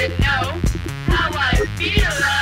even know how I feel,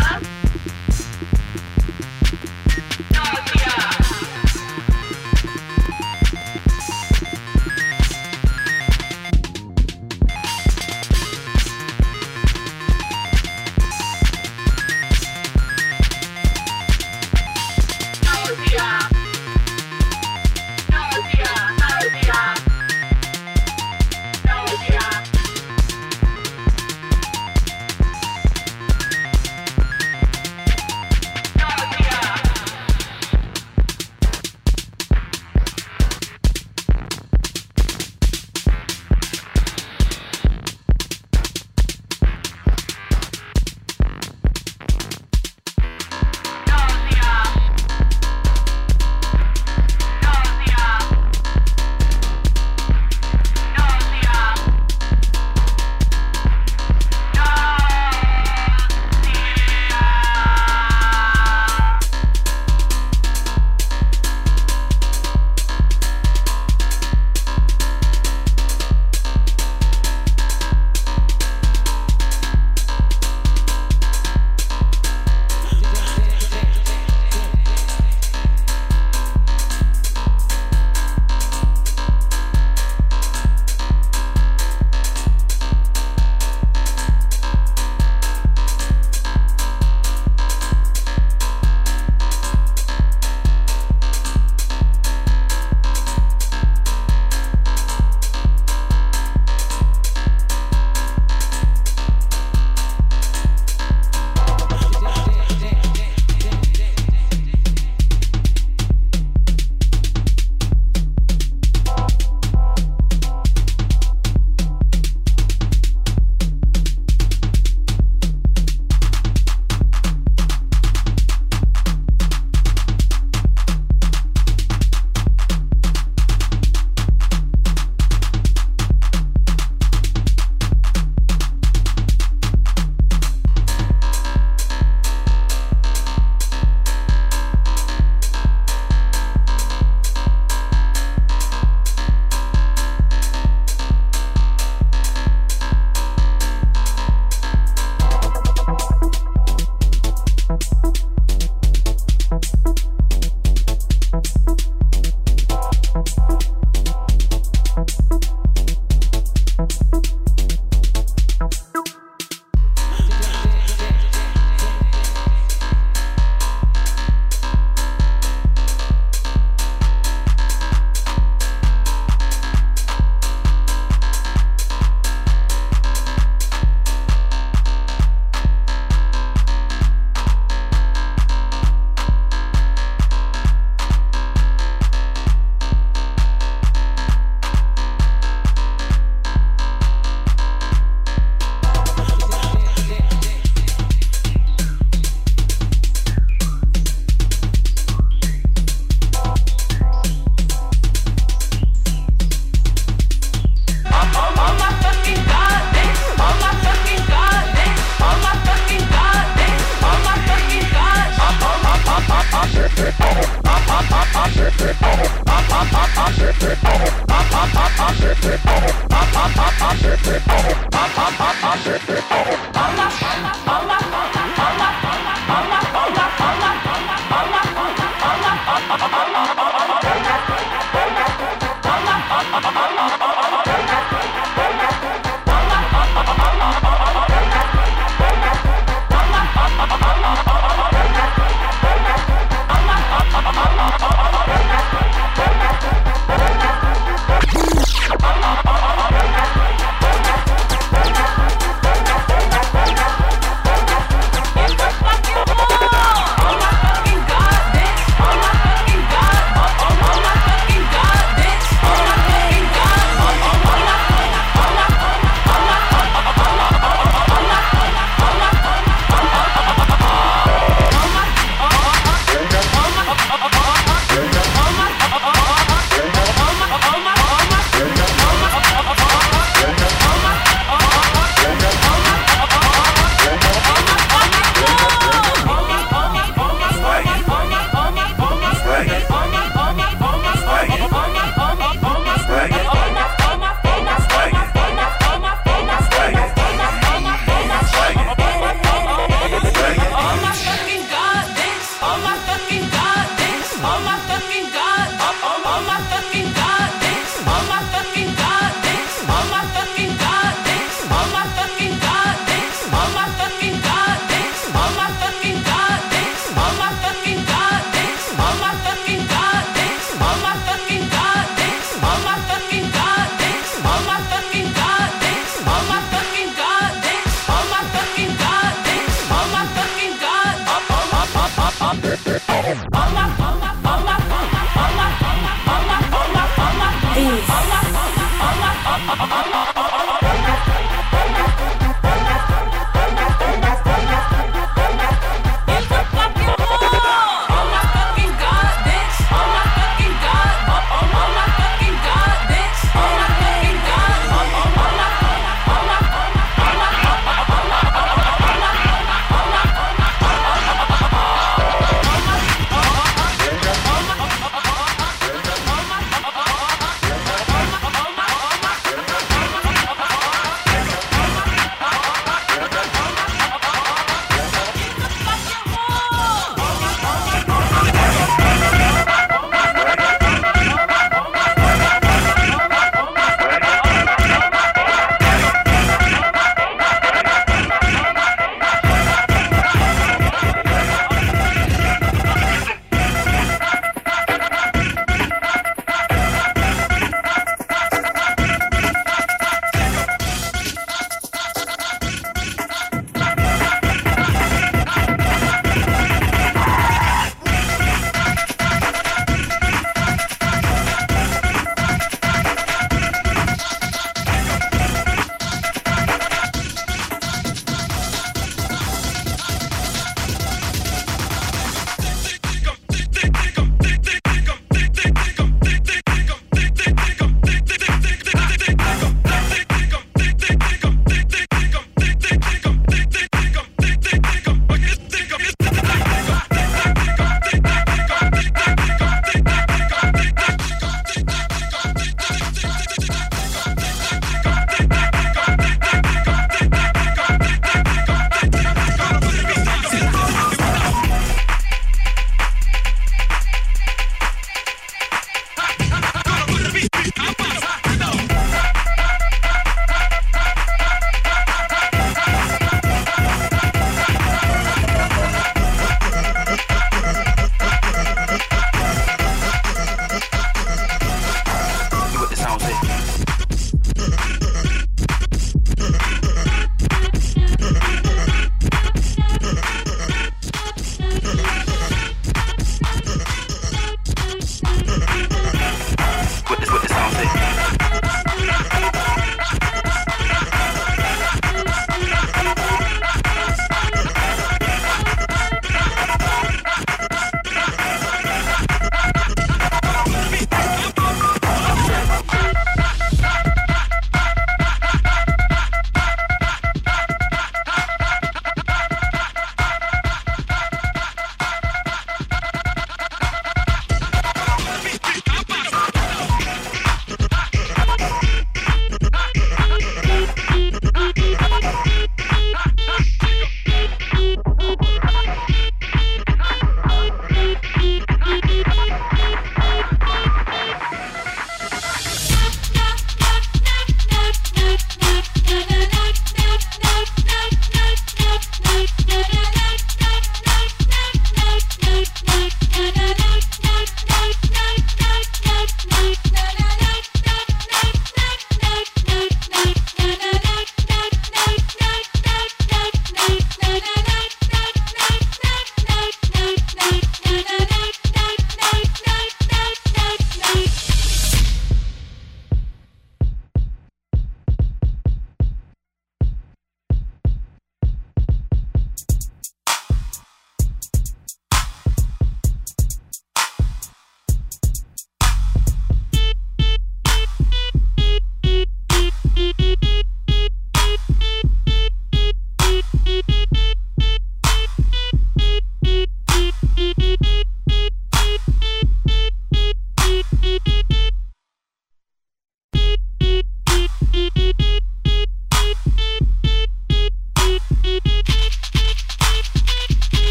Doctor.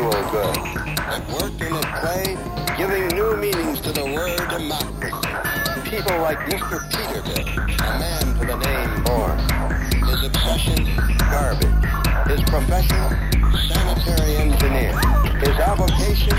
Mutual good. At work and at play, giving new meanings to the word democracy. People like Mr. Peterbilt, a man to the name born. His obsession, garbage. His profession, sanitary engineer. His avocation,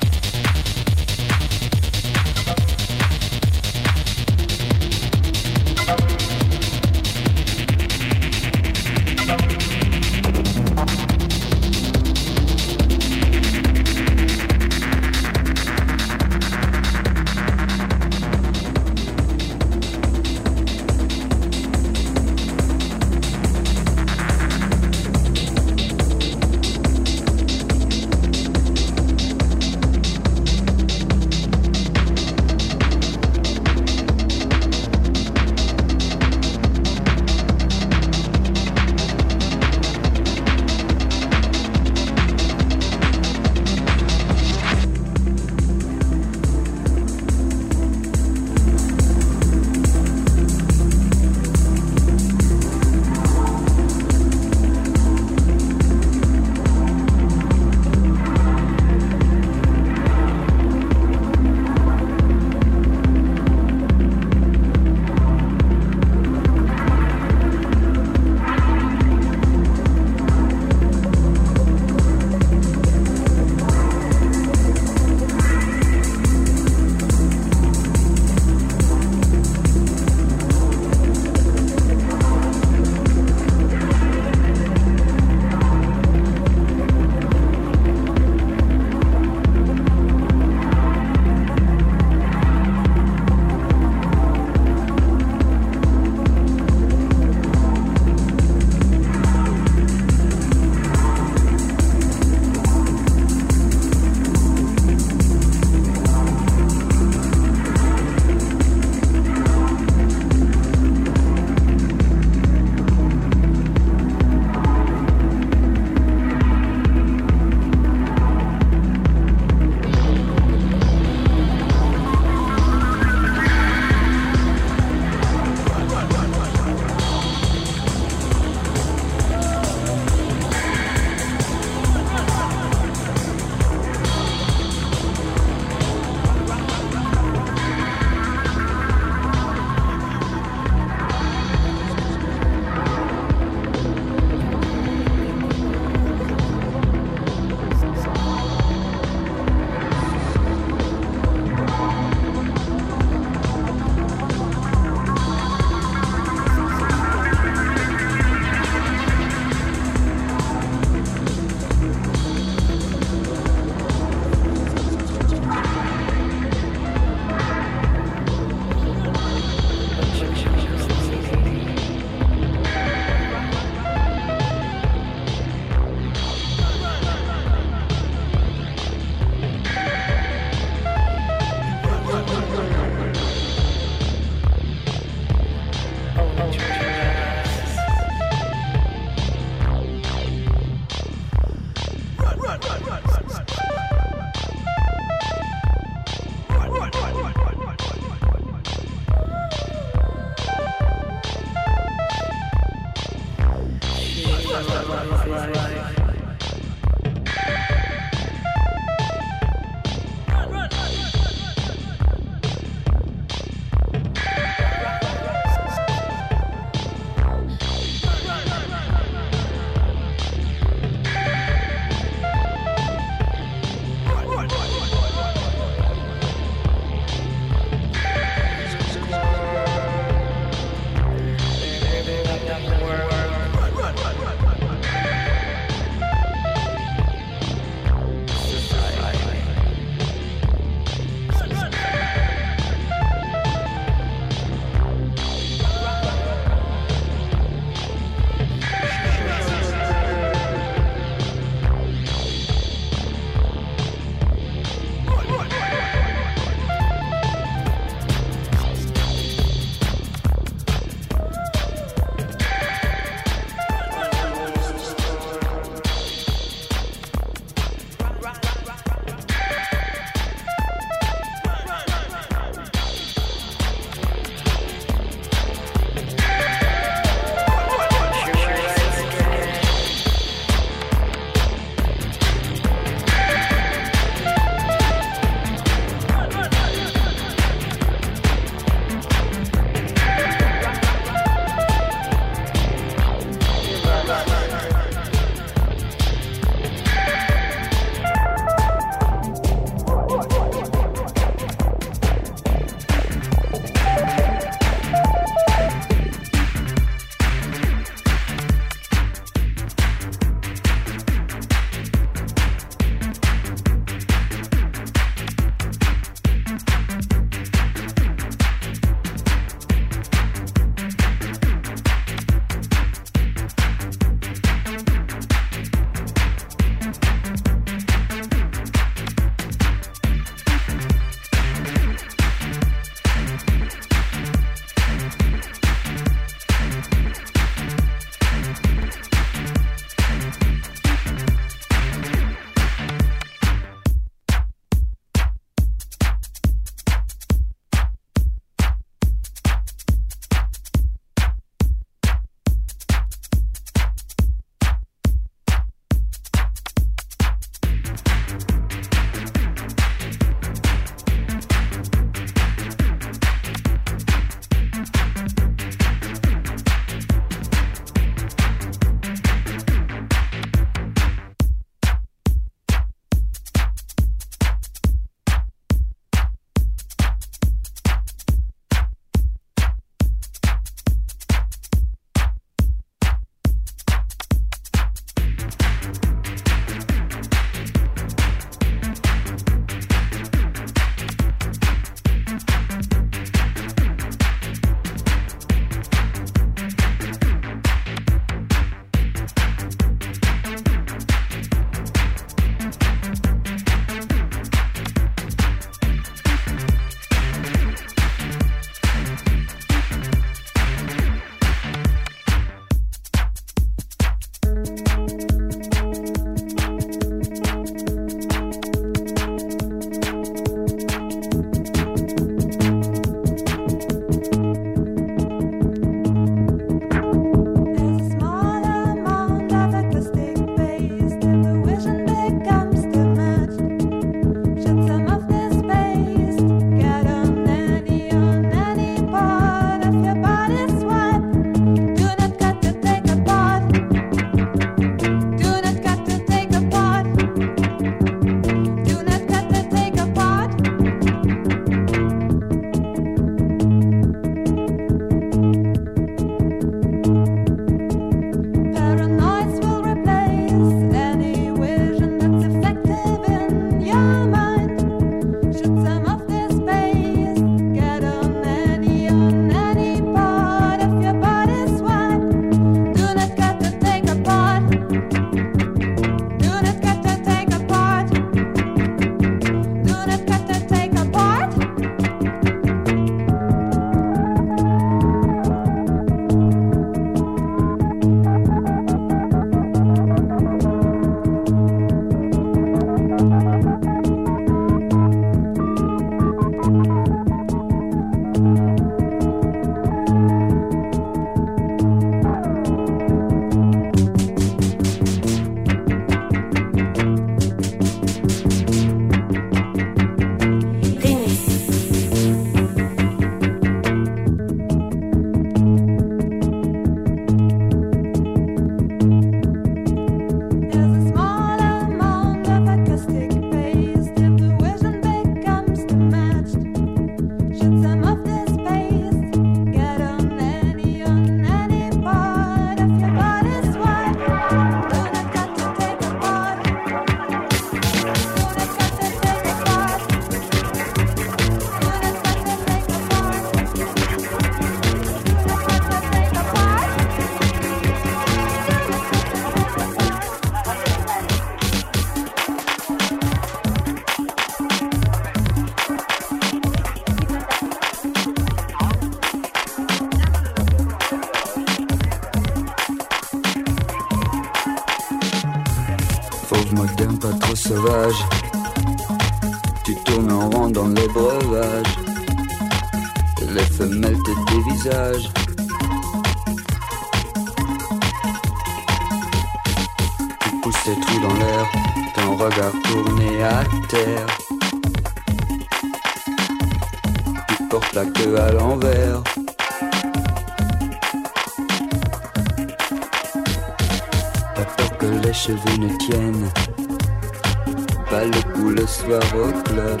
soir au club.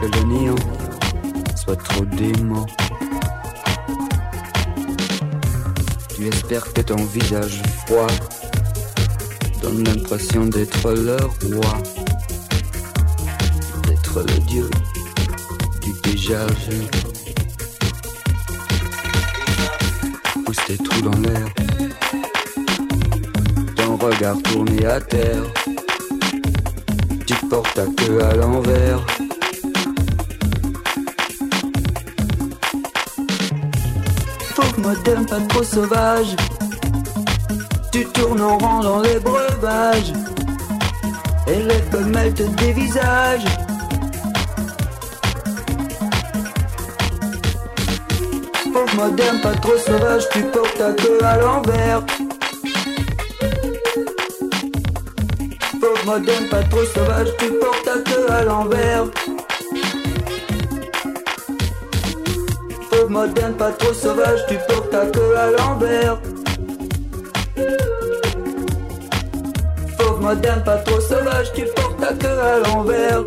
Que le néant soit trop dément. Tu espères que ton visage froid donne l'impression d'être le roi, d'être le dieu du déjà vu. Pousse tes trous dans l'air, ton regard tourné à terre. Tu portes ta queue à l'envers. Pauvre moderne, pas trop sauvage. Tu tournes en rond dans les breuvages. Et les femelles te dévisagent. Pauvre moderne, pas trop sauvage. Tu portes ta queue à l'envers. Moderne, pas trop sauvage. Tu portes ta queue à l'envers. Pauvre moderne, pas trop sauvage, tu portes ta queue à l'envers. Pauvre moderne, pas trop sauvage, tu portes ta queue à l'envers.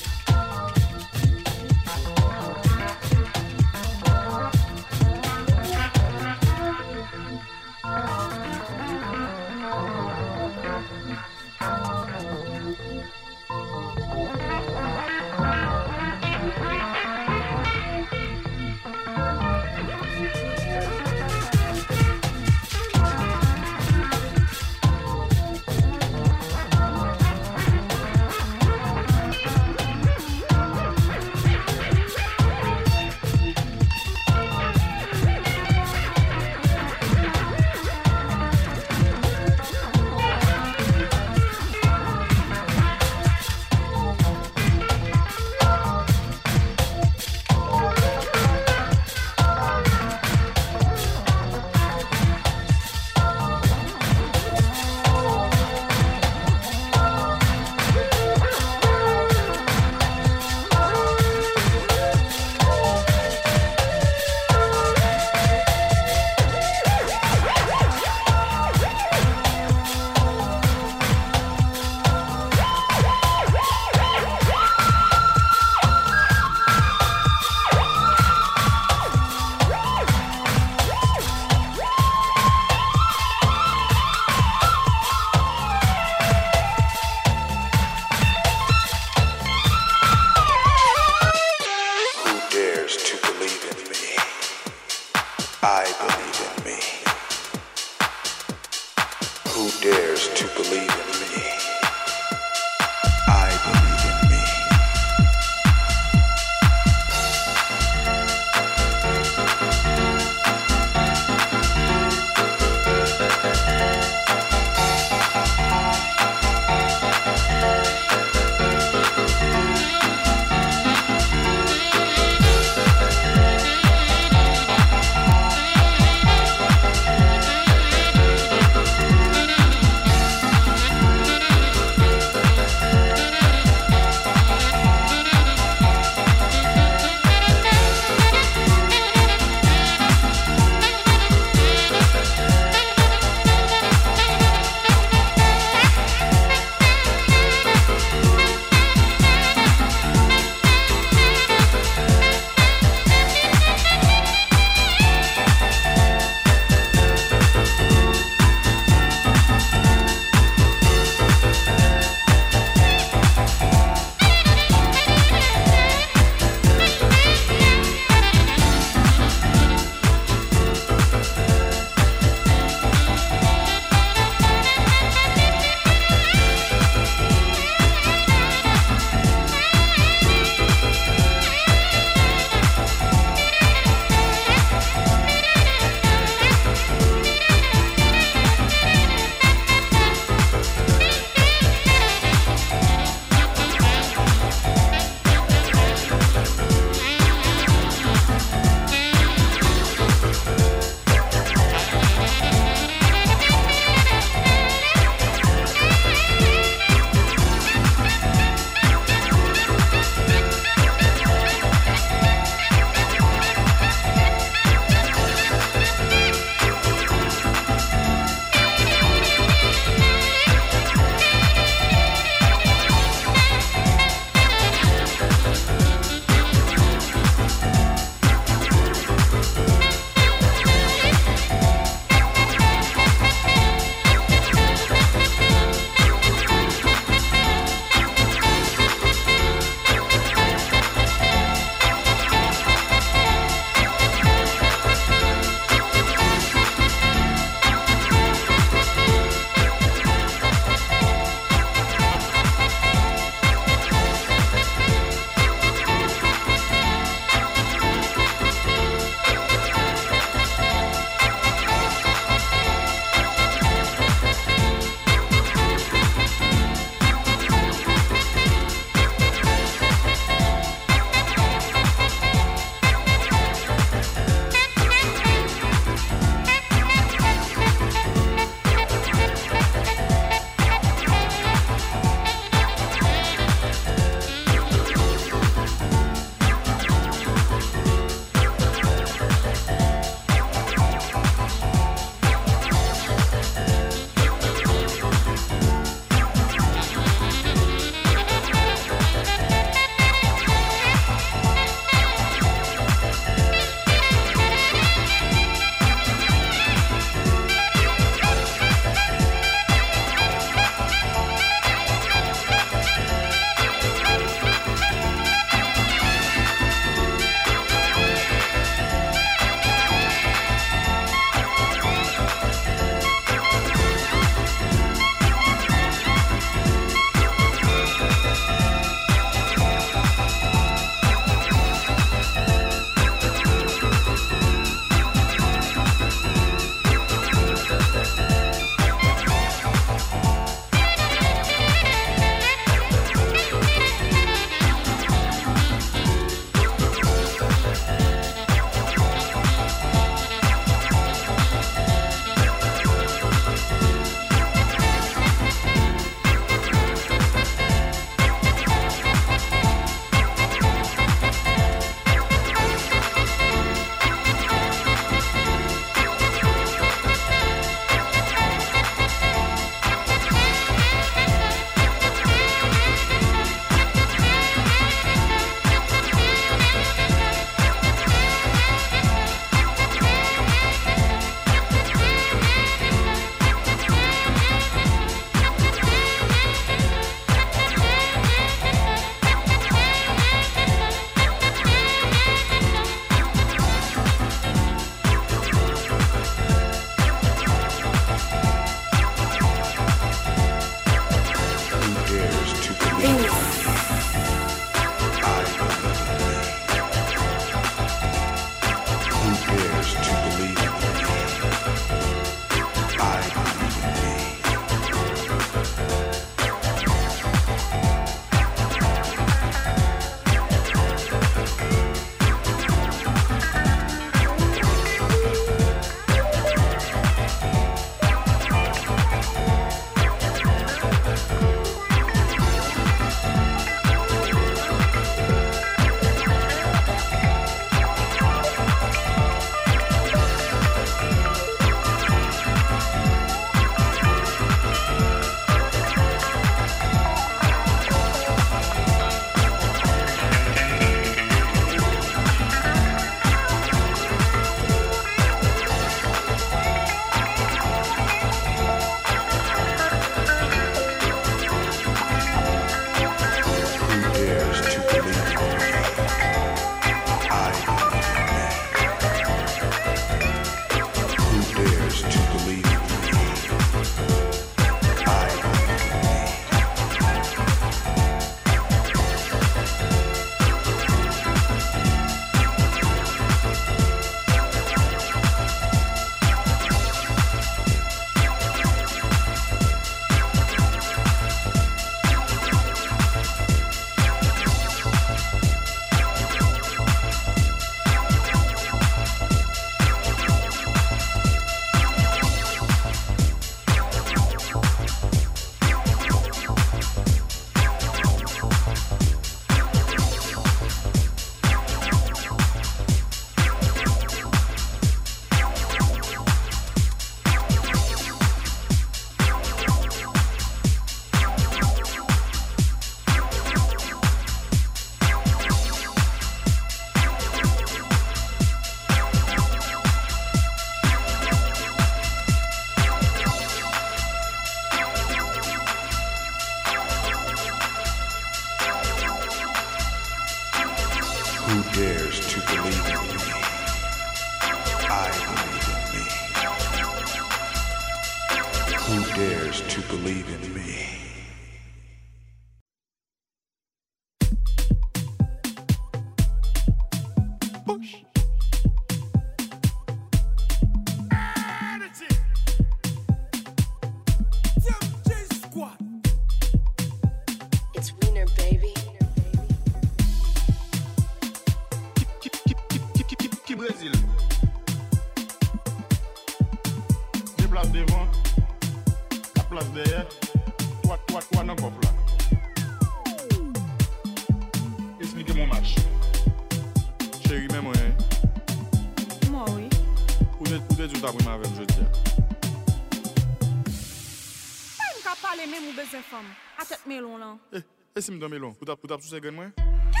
melon. Eh, eh si mdan melon, ou tap, ou tap sou se gen mwen? Ki?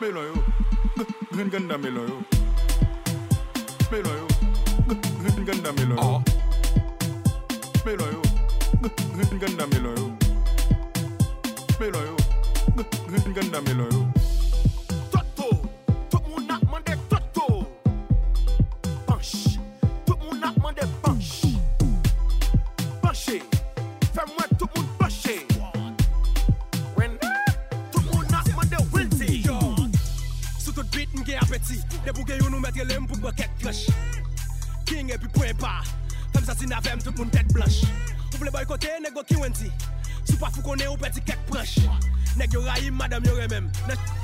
Melon yo, eh, gen gen da melon yo. Melon yo, gen gen da melon yo. Melon yo, eh, gen gen da melon yo. Melon yo, gen gen da melon yo. Now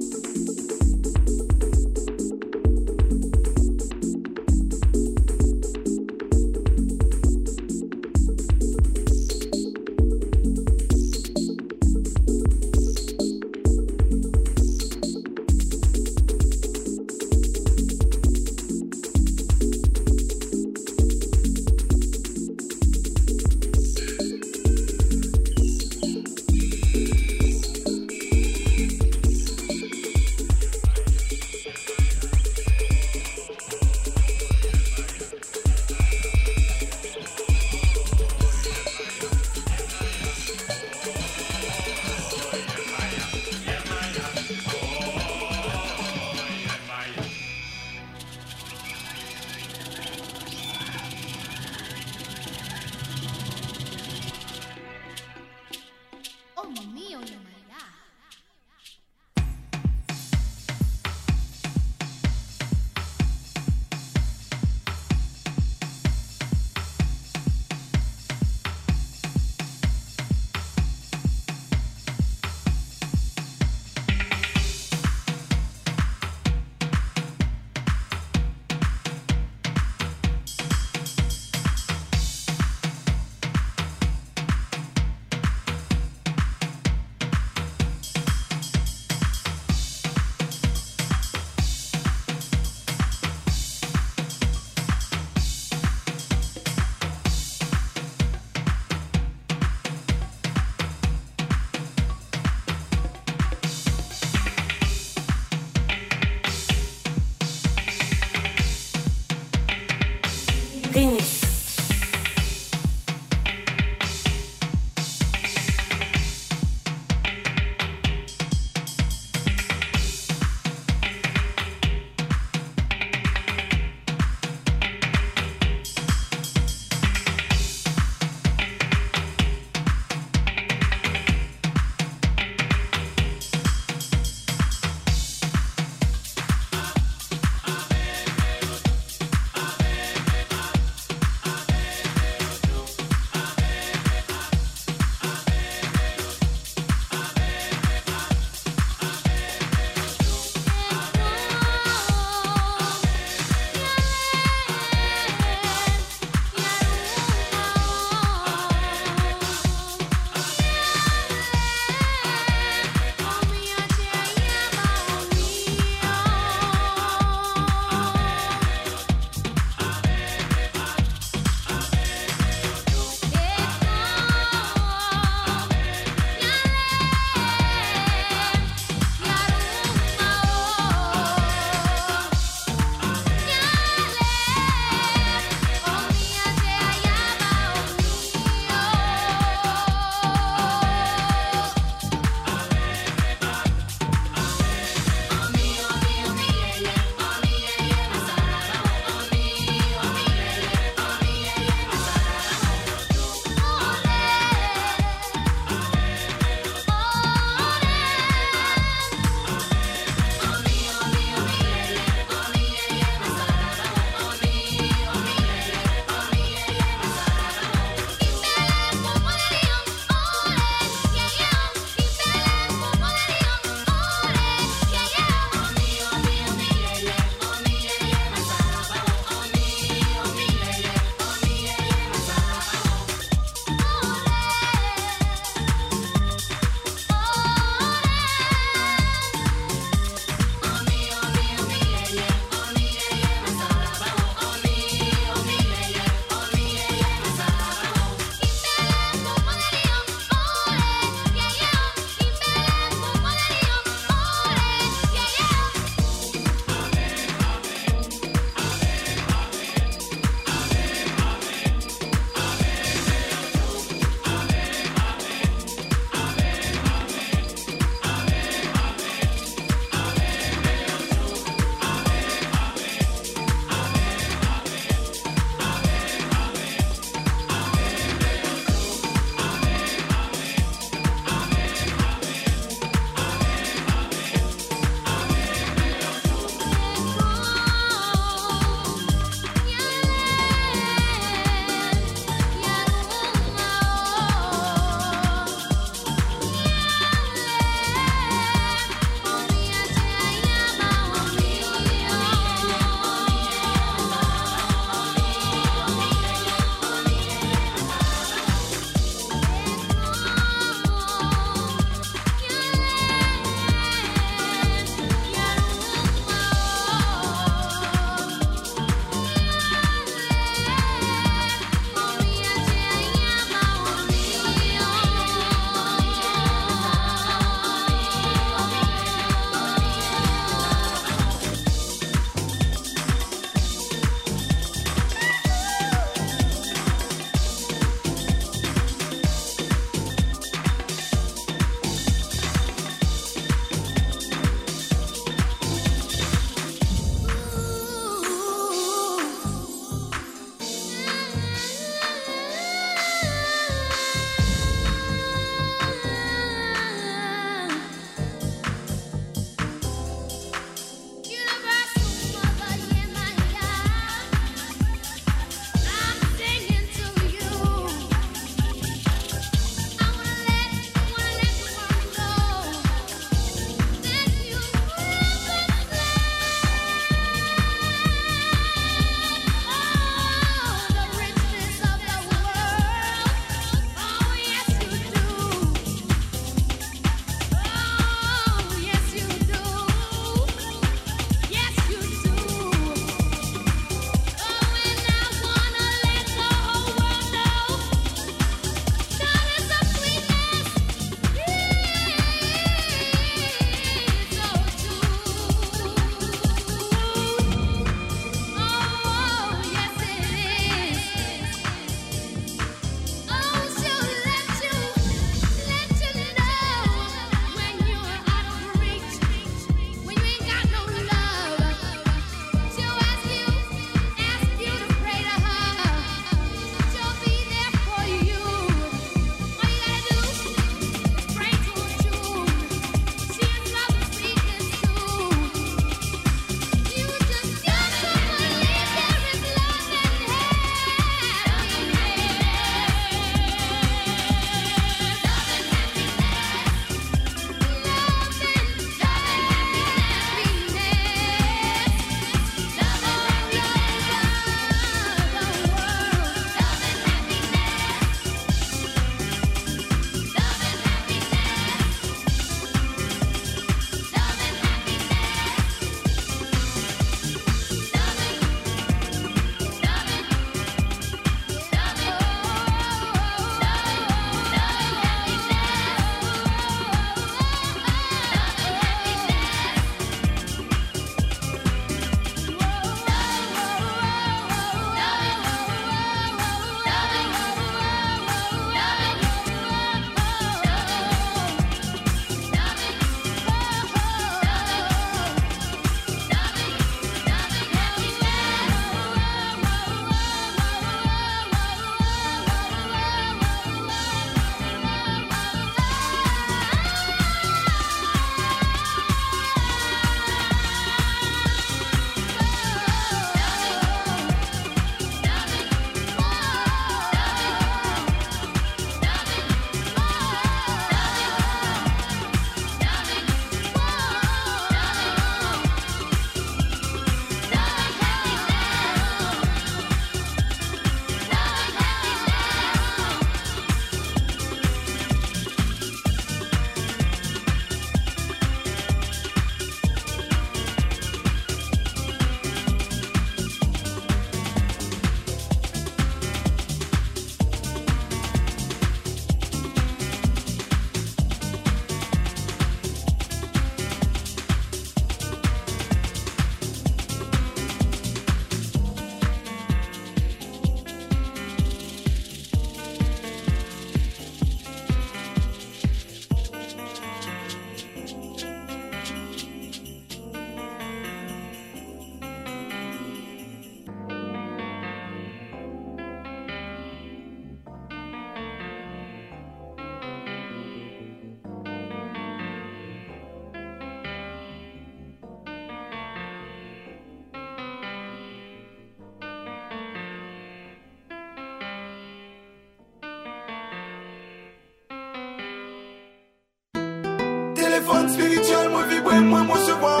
amamos igual.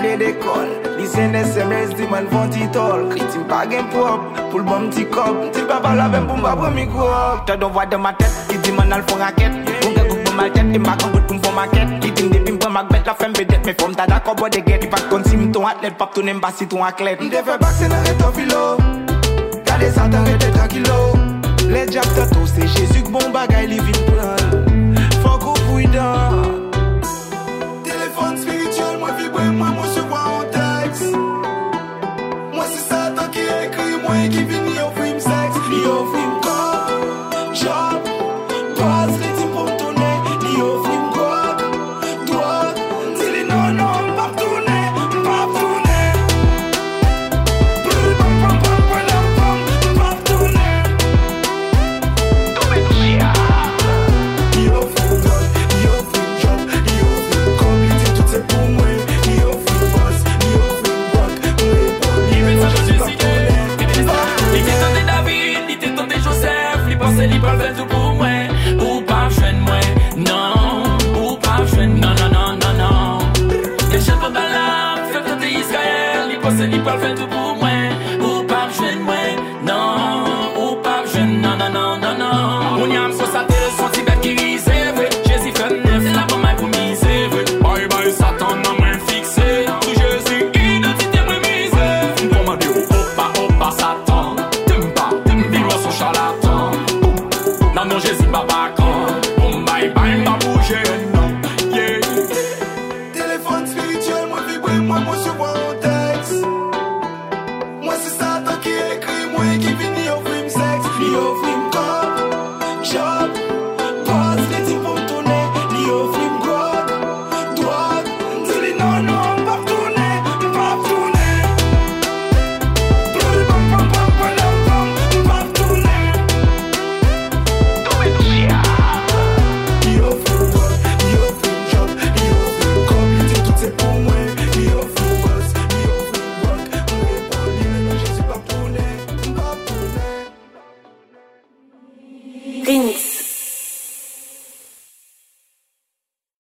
ple dekol Lisen de sebles di man fon ti tol Kritim pa gen prop, pou l bom ti kop Til pa pa la ven pou mba pou mi krop Te don vwa de ma tet, ki di man al fon raket Mwen gen kouk pou mal tet, e ma kon gout pou m fon maket Kitim de pim pou mag bet, la fem bedet Me fom ta da kobo de get, ki pat kon si m ton atlet Pap ton m basi ton aklet Mde fe bak se nan reto filo Kade sa tan rete takilo Le diap te tou se jesu k bon bagay li vin pran Fok ou pou idan